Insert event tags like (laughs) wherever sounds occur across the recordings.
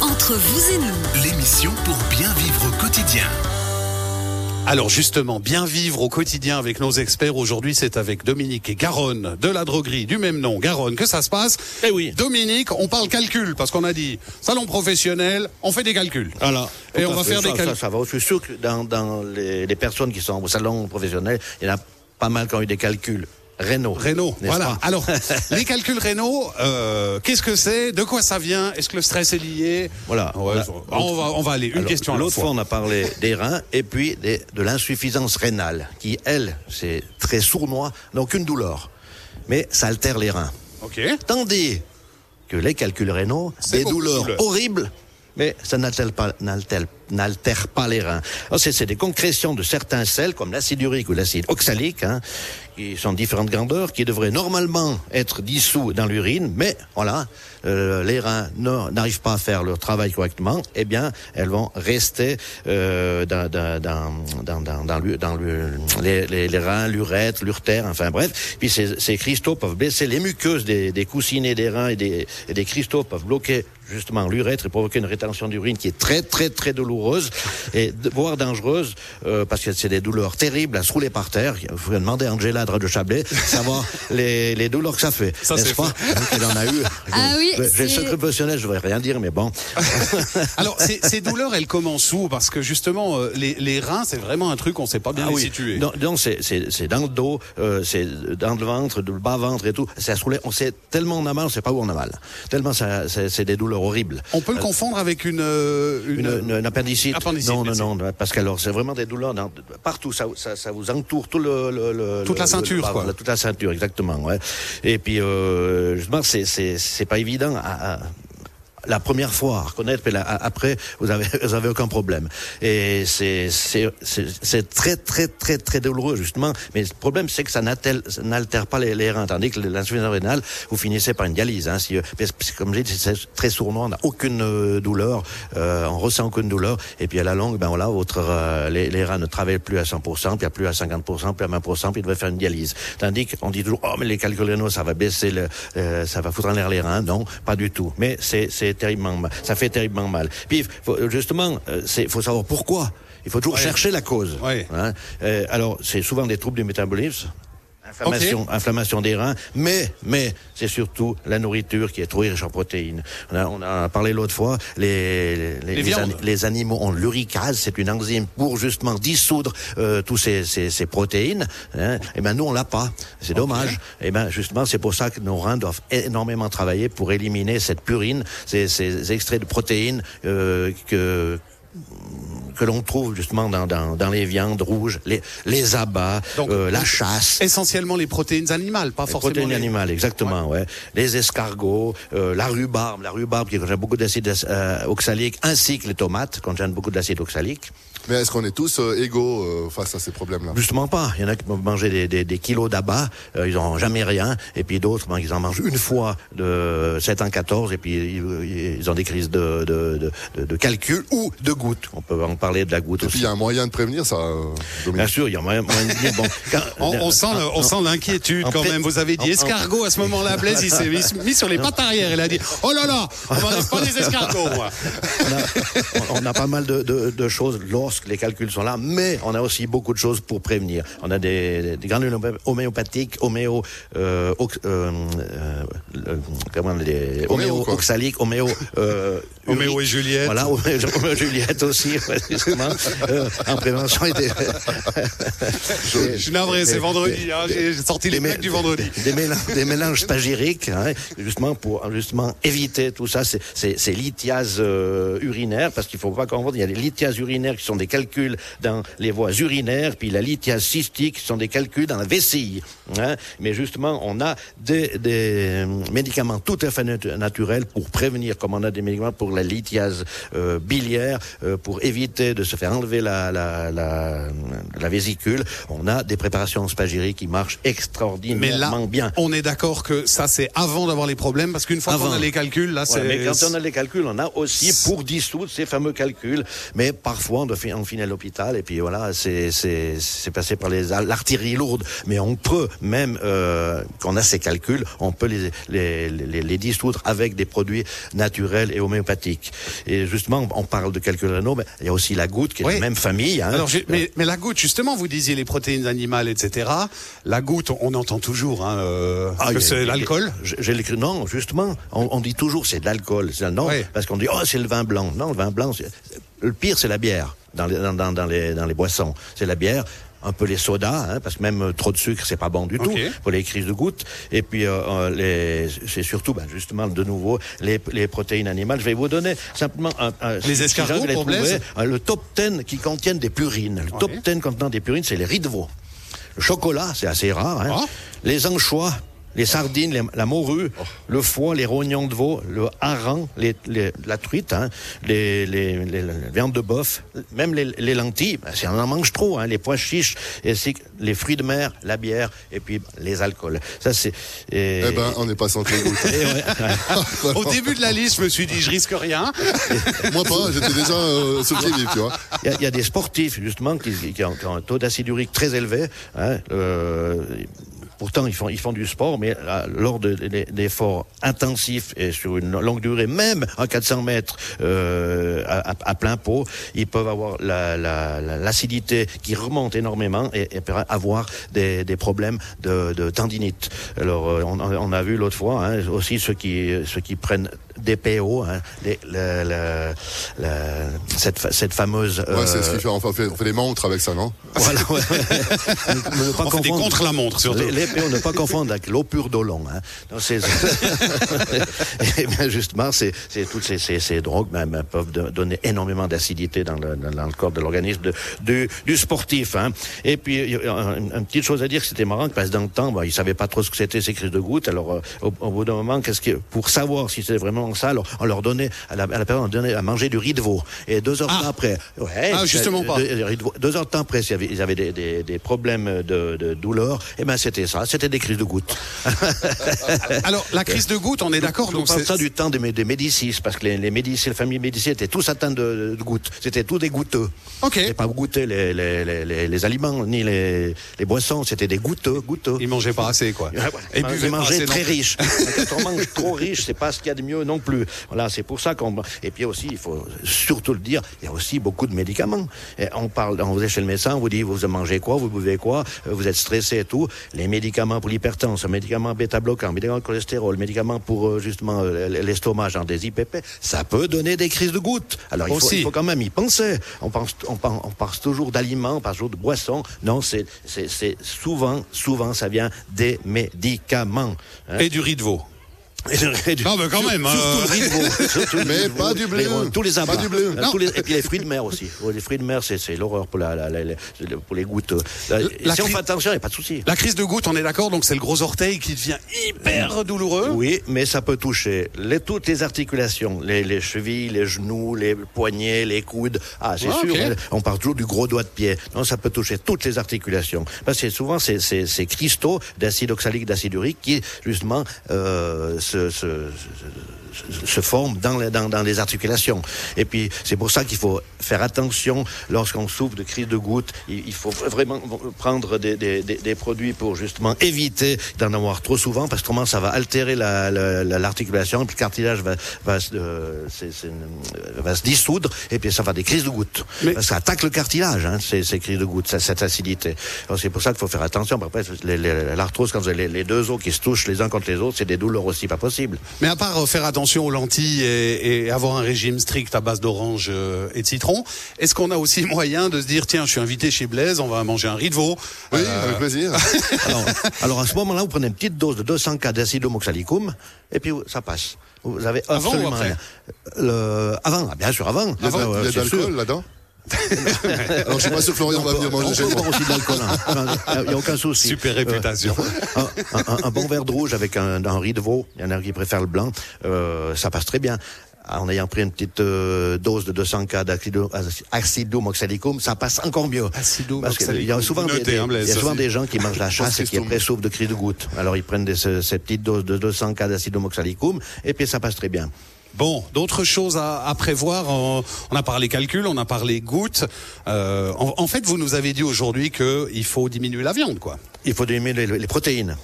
Entre vous et nous, L'émission pour bien vivre au quotidien. Alors justement, bien vivre au quotidien avec nos experts. Aujourd'hui, c'est avec Dominique et Garonne de la droguerie du même nom, Garonne, que ça se passe? Eh oui. Dominique, on parle calcul parce qu'on a dit salon professionnel, on fait des calculs. Voilà. Et on va faire des calculs. Ça, ça va. Je suis sûr que dans, dans les, les personnes qui sont au salon professionnel, il y en a pas mal qui ont eu des calculs. Renault. Renault, voilà. Alors, (laughs) les calculs Renault, euh, qu'est-ce que c'est? De quoi ça vient? Est-ce que le stress est lié? Voilà. Ouais, Voilà. on, va, on va aller une Alors, question à la L'autre fois, fois. on a parlé des reins et puis des- de l'insuffisance rénale, qui, elle, c'est très sournois, n'a aucune douleur. Mais ça altère les reins. Ok. Tandis que les calculs rénaux, C'est des douleurs. horribles, mais ça n'altère pas, n'altère- pas les reins. Alors, C'est des concrétions de certains sels, comme l'acide urique ou l'acide oxalique, hein, qui sont de différentes grandeurs, qui devraient normalement être dissous dans l'urine, mais voilà, euh, les reins n'arrivent pas à faire leur travail correctement, eh bien, elles vont rester euh, dans, dans, dans, dans, dans, l'u- dans les, les, les reins, l'urètre, l'urtère, enfin bref. Puis ces, ces cristaux peuvent blesser les muqueuses des, des coussinets des reins et des, et des cristaux peuvent bloquer justement l'urètre et provoquer une rétention d'urine qui est très très très douloureuse et voire dangereuse euh, parce que c'est des douleurs terribles à se rouler par terre. Il faut demander à Angela de Chablais savoir (laughs) les, les douleurs que ça fait. Ça, c'est pas? Donc, Elle en a eu. Ah oui, J'ai secret professionnel, je ne rien dire, mais bon. (laughs) Alors, ces, ces douleurs, elles commencent où? Parce que justement, euh, les, les reins, c'est vraiment un truc qu'on sait pas bien Ah les oui. situer. Non, non, c'est dans le dos, euh, c'est dans le ventre, le bas ventre et tout. C'est à se rouler. On sait tellement on a mal, on sait pas où on a mal. Tellement ça, c'est des douleurs horribles. On peut le confondre avec une, une, Une, une- une appendicite. Appendicite, non, non, merci. non, parce que alors c'est vraiment des douleurs dans- partout. Ça, ça, ça vous entoure tout le, le- le- Toute la le- ceinture, quoi. voilà, toute la ceinture, exactement. Ouais. Et puis euh, justement, c'est c'est c'est pas évident. À, à- la première fois à reconnaître, a- après, vous avez, (laughs) vous avez aucun problème. Et c'est, très, très, très, très douloureux, justement. Mais le problème, c'est que ça n'altère, pas les, reins. Tandis que l'insuffisance rénale, vous finissez par une dialyse, hein. Si, euh, comme j'ai dit, c'est très sournois, on n'a aucune euh, douleur, euh, on ressent aucune douleur. Et puis à la longue, ben voilà, votre, euh, les, reins ne travaillent plus à 100%, puis à plus à 50%, puis à 20%, puis il devrait faire une dialyse. Tandis qu'on dit toujours, oh, mais les calculs rénaux, ça va baisser le, euh, ça va foutre en l'air les reins. Non, pas du tout. Mais c'est, terriblement mal. Ça fait terriblement mal. Puis, faut- justement, euh, c'est, faut savoir pourquoi. Il faut toujours Ouais. chercher la cause. Ouais. Hein. Euh, alors, c'est souvent des troubles du métabolisme. Inflammation, inflammation des reins, mais, mais c'est surtout la nourriture qui est trop riche en protéines. On a, on a parlé l'autre fois, les, les, Les animaux ont l'uricase, c'est une enzyme pour justement dissoudre euh, tous ces, ces, ces protéines. Hein. Et ben nous on l'a pas, c'est dommage. Et ben justement c'est pour ça que nos reins doivent énormément travailler pour éliminer cette purine, ces, ces extraits de protéines euh, que que l'on trouve justement dans, dans, dans les viandes rouges, les, les abats, Donc, euh, la chasse. Essentiellement les protéines animales, pas Les forcément protéines les- animales, exactement, ouais. Les escargots, euh, la rhubarbe, la rhubarbe qui contient beaucoup d'acide euh, oxalique, ainsi que les tomates contiennent beaucoup d'acide oxalique. Mais est-ce qu'on est tous euh, égaux euh, face à ces problèmes-là? Justement pas. Il y en a qui peuvent manger des, des, des kilos d'abats, euh, ils n'ont jamais rien, et puis d'autres, ben, ils en mangent une fois de 7 en 14, et puis ils, ils ont des crises de, de, de, de, de calcul ou de gouttes. On peut en parler de la goutte Et puis aussi. il y a un moyen de prévenir ça, Bien sûr, il y a moyen, moyen de dire, bon, (laughs) quand- On, on sent, le- on sent l'inquiétude quand même. Vous avez dit en- en- escargot à ce moment-là. Blaise, il s'est mis, mis sur les pattes arrière. Il a dit Oh là là, on m'enlève pas des escargots, moi. on a, on a pas mal de, de- de choses lorsque les calculs sont là, mais on a aussi beaucoup de choses pour prévenir. On a des, des granules homé- homéopathiques, homéo, euh, euh, euh, euh, comment les Homéo, oxaliques, homéo, (laughs) euh, Homéo et Juliette. Voilà, homéo, homéo Juliette aussi, (laughs) justement, euh, en prévention. Je suis navré, c'est vendredi. hein, J'ai sorti les mecs du vendredi. Des, mélanges, des mélanges hein, justement pour justement éviter tout ça, c'est- c'est c'est lithiase euh, urinaire, parce qu'il faut pas confondre, il y a les lithiases urinaires qui sont des calculs dans les voies urinaires, puis la lithiase cystique sont des calculs dans la vessie. hein. Mais justement, on a des, des médicaments tout à fait natu- naturels pour prévenir, comme on a des médicaments pour la lithiase euh, biliaire, euh, pour éviter de se faire enlever la, la, la, la vésicule, on a des préparations en spagyrie qui marchent Mais là, extraordinairement bien. on est d'accord que ça c'est avant d'avoir les problèmes, parce qu'une fois qu'on a les calculs, là Ouais, c'est. mais quand on a les calculs, on a aussi pour dissoudre ces fameux calculs. Mais parfois, on doit on finit à l'hôpital et puis voilà, c'est passé par l'artillerie lourde. Mais on peut même euh, quand on a ces calculs, on peut les les, les les dissoudre avec des produits naturels et homéopathiques. Et justement, on parle de calculs rénaux, mais il y a aussi la goutte qui est Oui. de la même famille. Hein. Alors, mais, mais la goutte, justement, vous disiez les protéines animales, etc. La goutte, on entend toujours hein, euh, Ah, que c'est l'alcool. J'ai l'écrit non, justement, on, on dit toujours c'est de l'alcool. Non, parce qu'on dit oh c'est le vin blanc. Non, le vin blanc, le pire c'est la bière dans les dans, dans, dans les dans les boissons. C'est la bière. Un peu les sodas, hein, parce que même euh, trop de sucre, c'est pas bon du tout pour les crises de gouttes. Et puis, euh, euh, les, c'est surtout, ben, justement, de nouveau, les, les protéines animales. Je vais vous donner simplement un, un- si- si escargots les pour trouver, le top 10 qui contiennent des purines. Le top 10 contenant des purines, c'est les riz de veau. Le chocolat, c'est assez rare. Hein. Ah. Les anchois, les sardines, les- la morue, le foie, les rognons de veau, le hareng, les, les- la truite, hein, les, les, les- les viandes de bœuf, même les, les lentilles, ben, si on en mange trop, hein, les pois chiches, et les fruits de mer, la bière, et puis les alcools. Ça, c'est... et- Eh ben, on n'est pas (laughs) ouais. (laughs) Au début de la liste, je me suis dit, je risque rien. (laughs) Moi pas, j'étais déjà euh, tu vois. Il y, a- il y a des sportifs, justement, qui, qui ont, qui ont un taux d'acide urique très élevé. Hein, euh, pourtant, ils font, ils font du sport, mais euh, lors de- de- d'efforts intensifs et sur une longue durée, même à 400 mètres euh, à, plein pot, ils peuvent avoir la- la- la- l'acidité qui remonte énormément et, avoir des, problèmes de, tendinite. Alors, euh, on, a- vu l'autre fois hein, aussi ceux qui prennent des PO, hein, les- la- la- la- cette, cette fameuse... Ouais, c'est ce euh, qu'il fait. Enfin, on fait, on fait des montres avec ça, non? (laughs) Voilà, ouais. ne, ne pas On fait des confondre- contre-la-montre, surtout. Les, les PO, ne pas confondre avec l'eau pure d'Olon. Hein. Donc, c'est- Et (laughs) (laughs) bien justement, c'est c'est toutes ces, ces, ces drogues ben, ben, peuvent de- donner énormément d'acidité dans le, dans, le corps de l'organisme de- du, du sportif. Hein. Et puis, il y a un- une petite chose à dire, c'était marrant, parce que dans le temps, ben, ils savaient pas trop ce que c'était ces crises de gouttes. Alors, euh, au, au bout d'un moment, qu'est-ce que, pour savoir si c'était vraiment ça, alors, on leur donnait, à la, à la personne, on donnait à manger du riz de veau. Et deux heures de Ah. temps après, ouais, Ah, justement pas. deux- deux, heures de temps après, ils avaient des, des, des problèmes de, de douleur, et ben c'était ça, c'était des crises de gouttes. (laughs) Alors, la crise de goutte, on est d'accord. On donc parle ça du temps des, Mé- des Médicis, parce que les, les Médicis, la famille Médicis étaient tous atteints de, de gouttes. C'était tous des goutteux. Ok. Et pas goûter les, les, les, les, les aliments, ni les, les boissons, c'était des goutteux, goutteux. Ils mangeaient pas assez, quoi. Et Ils buvaient mangeaient très riche. Quand on mange trop riche, c'est pas ce qu'il y a de mieux non plus. Voilà, c'est pour ça qu'on. Et puis aussi, il faut surtout le dire, il y a aussi beaucoup de médicaments. Et on parle, on vous est chez le médecin, on vous dit, vous mangez quoi, vous buvez quoi, euh, vous êtes stressé et tout. Les médicaments pour l'hypertension, médicaments bêta-bloquants, médicaments de cholestérol, médicaments pour euh, justement euh, l'estomac, genre des IPP, ça peut donner des crises de gouttes. Alors il faut, Aussi. il faut quand même y penser. On pense, on, pense- on toujours d'aliments, on parle toujours de boissons. Non, c'est souvent, souvent, ça vient des médicaments. hein. Et du riz de veau. Non, mais quand même, euh, (laughs) Mais pas du blé. Euh, Tous les Pas abats. Euh, et puis les fruits de mer aussi. Oh, Les fruits de mer, c'est, l'horreur pour, les gouttes. La si on fait attention, il n'y a pas de souci. La crise de goutte, on est d'accord. Donc c'est le gros orteil qui devient hyper douloureux. Oui, mais ça peut toucher toutes les articulations, les, les chevilles, les genoux, les poignets, les coudes. Ah, c'est Ah, sûr, ok. on parle toujours du gros doigt de pied. Non, ça peut toucher toutes les articulations. Parce que souvent, c'est c'est- ces cristaux d'acide oxalique, d'acide urique qui, justement, se, se- forment dans les, dans, dans les articulations. Et puis, c'est pour ça qu'il faut faire attention lorsqu'on souffre de crise de gouttes. Il, il faut vraiment prendre des, des, produits pour, justement, éviter d'en avoir trop souvent, parce que autrement, ça va altérer la- la- la- l'articulation, puis le cartilage va, va, se, euh, une- va se dissoudre, et puis ça va des crises de gouttes. Mais- ça attaque le cartilage, hein, ces, ces crises de gouttes, ça- cette acidité. C'est pour ça qu'il faut faire attention. Après, l'arthrose, quand vous avez les, les deux os qui se touchent les uns contre les autres, c'est des douleurs aussi pas possibles. Mais à part euh, faire attention aux lentilles et, et avoir un régime strict à base d'orange euh, et de citron, est-ce qu'on a aussi (laughs) moyen de se dire tiens, je suis invité chez Blaise, on va manger un riz de veau? Oui, Euh, avec plaisir. (laughs) Alors, alors à ce moment-là, vous prenez une petite dose de 200 cas d'acidum oxalicum, et puis ça passe. Vous avez Avant ou absolument après? rien. Le- avant, ah, bien sûr, avant. Il y a de, Ouais, il y a de c'est sûr. l'alcool là-dedans? Alors, je suis pas sûr que Florian va venir manger chez moi. aussi de l'alcool. hein. Il n'y a aucun souci. Super réputation. un, un- un bon verre de rouge avec un, un riz de veau, il y en a qui préfèrent le blanc, euh, ça passe très bien. en ayant pris une petite euh, dose de 200 cas d'acidomoxalicum, ça passe encore mieux. Parce qu'il y a souvent, des, hein, il y a souvent des gens qui mangent la chasse et qui après souffrent de cris de goutte. Alors ils prennent des, ce- ces petites doses de 200 cas d'acidomoxalicum et puis ça passe très bien. Bon, d'autres choses à, à prévoir. On, a parlé calcul, on a parlé gouttes. Euh, en, en fait, vous nous avez dit aujourd'hui qu'il faut diminuer la viande, quoi. Il faut diminuer les protéines.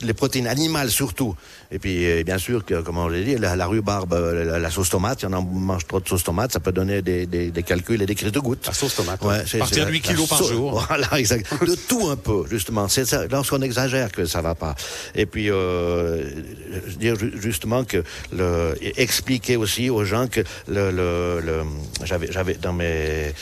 Les protéines animales surtout. Et puis, euh, bien sûr, que, comme on l'a dit, la, la rhubarbe, euh, la, la sauce tomate, si on en mange trop de sauce tomate, ça peut donner des, des, des calculs et des crises de gouttes. La sauce tomate. Ouais, c'est- Partir de 8 la- kilos par jour. (laughs) Voilà, exact. De (laughs) tout un peu, justement. C'est ça, lorsqu'on exagère que ça va pas. Et puis, euh, je veux dire ju- justement que le, expliquer aussi aux gens que le, le, le- j'avais, j'avais dans mes,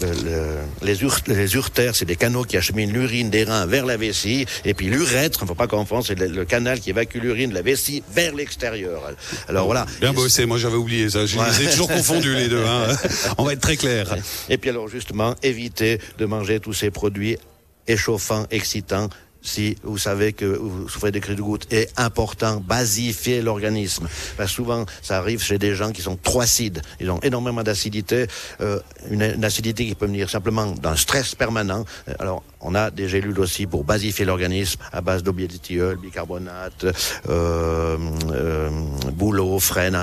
le, le- les, ur- les urtères, c'est des canaux qui acheminent l'urine des reins vers la vessie, et puis l'urètre, il ne faut pas c'est le, canal qui évacue l'urine de la vessie vers l'extérieur. Alors voilà. Bien bossé, moi j'avais oublié ça. Je les ai toujours confondus les deux. Hein. (laughs) On va être très clair. Et puis alors justement, évitez de manger tous ces produits échauffants, excitants. Si vous savez que vous souffrez des cris de goutte, est important, basifier l'organisme. Parce que souvent, ça arrive chez des gens qui sont trop acides. Ils ont énormément d'acidité, euh, une, une acidité qui peut venir simplement d'un stress permanent. Euh, Alors, on a des gélules aussi pour basifier l'organisme à base d'obiéthiol, bicarbonate, euh, euh, bouleau, frêne.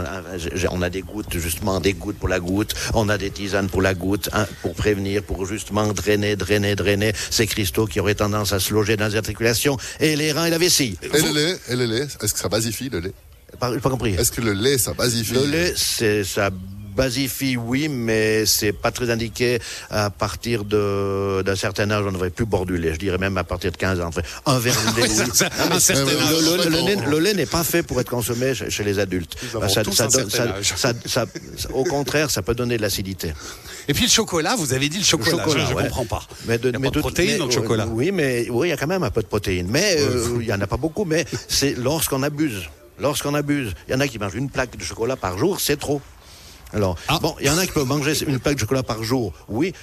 On a des gouttes, justement, des gouttes pour la goutte. On a des tisanes pour la goutte, hein, pour prévenir, pour justement drainer, drainer, drainer ces cristaux qui auraient tendance à se loger dans les articulations et les reins et la vessie. Et le lait, et le lait, est-ce que ça basifie le lait? Pas, pas compris. Est-ce que le lait, ça basifie? Le lait, c'est ça basifie, oui, mais c'est pas très indiqué à partir de d'un certain âge. On ne devrait plus boire du lait. Je dirais même à partir de 15 ans. Un verre de (laughs) lait. Le, lait, n'est pas fait pour être consommé chez, chez les adultes. Ça, ça donne- ça- ça- au contraire, ça peut donner de l'acidité. Et puis le chocolat, vous avez dit le chocolat. chocolat, je ne ouais. comprends pas. Mais de, Il y a mais pas de tout- protéines mais, dans le euh, chocolat. Oui, mais oui, il y a quand même un peu de protéines. Mais euh, il y en a pas beaucoup. Mais c'est lorsqu'on abuse. Lorsqu'on abuse, il y en a qui mangent une plaque de chocolat par jour, c'est trop. Alors, Ah. bon, il y en a qui peuvent manger une plaque de chocolat par jour, oui,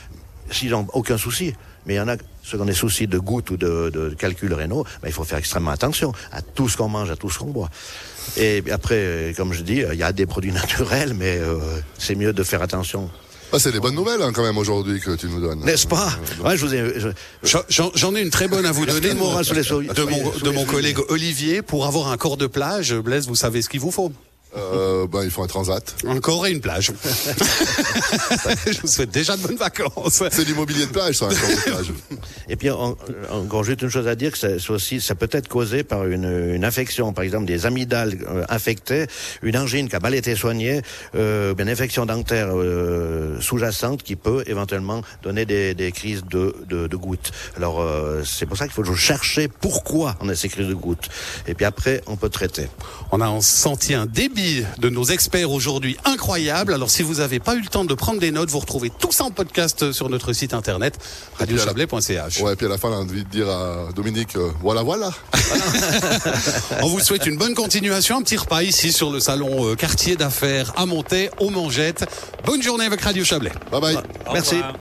s'ils n'ont aucun souci. Mais il y en a, ceux qui ont des soucis de goutte ou de, de calculs rénaux, ben, il faut faire extrêmement attention à tout ce qu'on mange, à tout ce qu'on boit. Et après, euh, comme je dis, il y a des produits (laughs) naturels, mais euh, c'est mieux de faire attention. Ah, c'est des bonnes nouvelles hein, quand même aujourd'hui que tu nous donnes. N'est-ce pas? Ouais, je vous ai, je- J'en- J'en j'en ai une très bonne à vous donner de mon, de mon collègue Olivier pour avoir un corps de plage. Blaise, vous savez ce qu'il vous faut Euh, ben, il faut un transat. Un corps et une plage. (laughs) Je vous souhaite déjà de bonnes vacances. C'est du mobilier de plage, ça, un de plage. (laughs) Et puis, on- on- encore juste une chose à dire, que ça, ça aussi, ça peut être causé par une, une infection, par exemple des amygdales euh, infectées, une angine qui a mal été soignée, euh, une infection dentaire euh, sous-jacente qui peut éventuellement donner des, des crises de, de, de gouttes. Alors, euh, c'est pour ça qu'il faut chercher pourquoi on a ces crises de gouttes. Et puis après, on peut traiter. On a senti un débit de nos experts aujourd'hui incroyable. Alors si vous n'avez pas eu le temps de prendre des notes, vous retrouvez tout ça en podcast sur notre site internet radiochablais.ch. Ouais, puis à la fin, on a envie de dire à Dominique, euh, voilà, voilà. (laughs) On vous souhaite une bonne continuation, un petit repas ici sur le salon euh, quartier d'affaires à Montaix, aux Mangettes. Bonne journée avec Radio Chablais. Bye bye. Merci.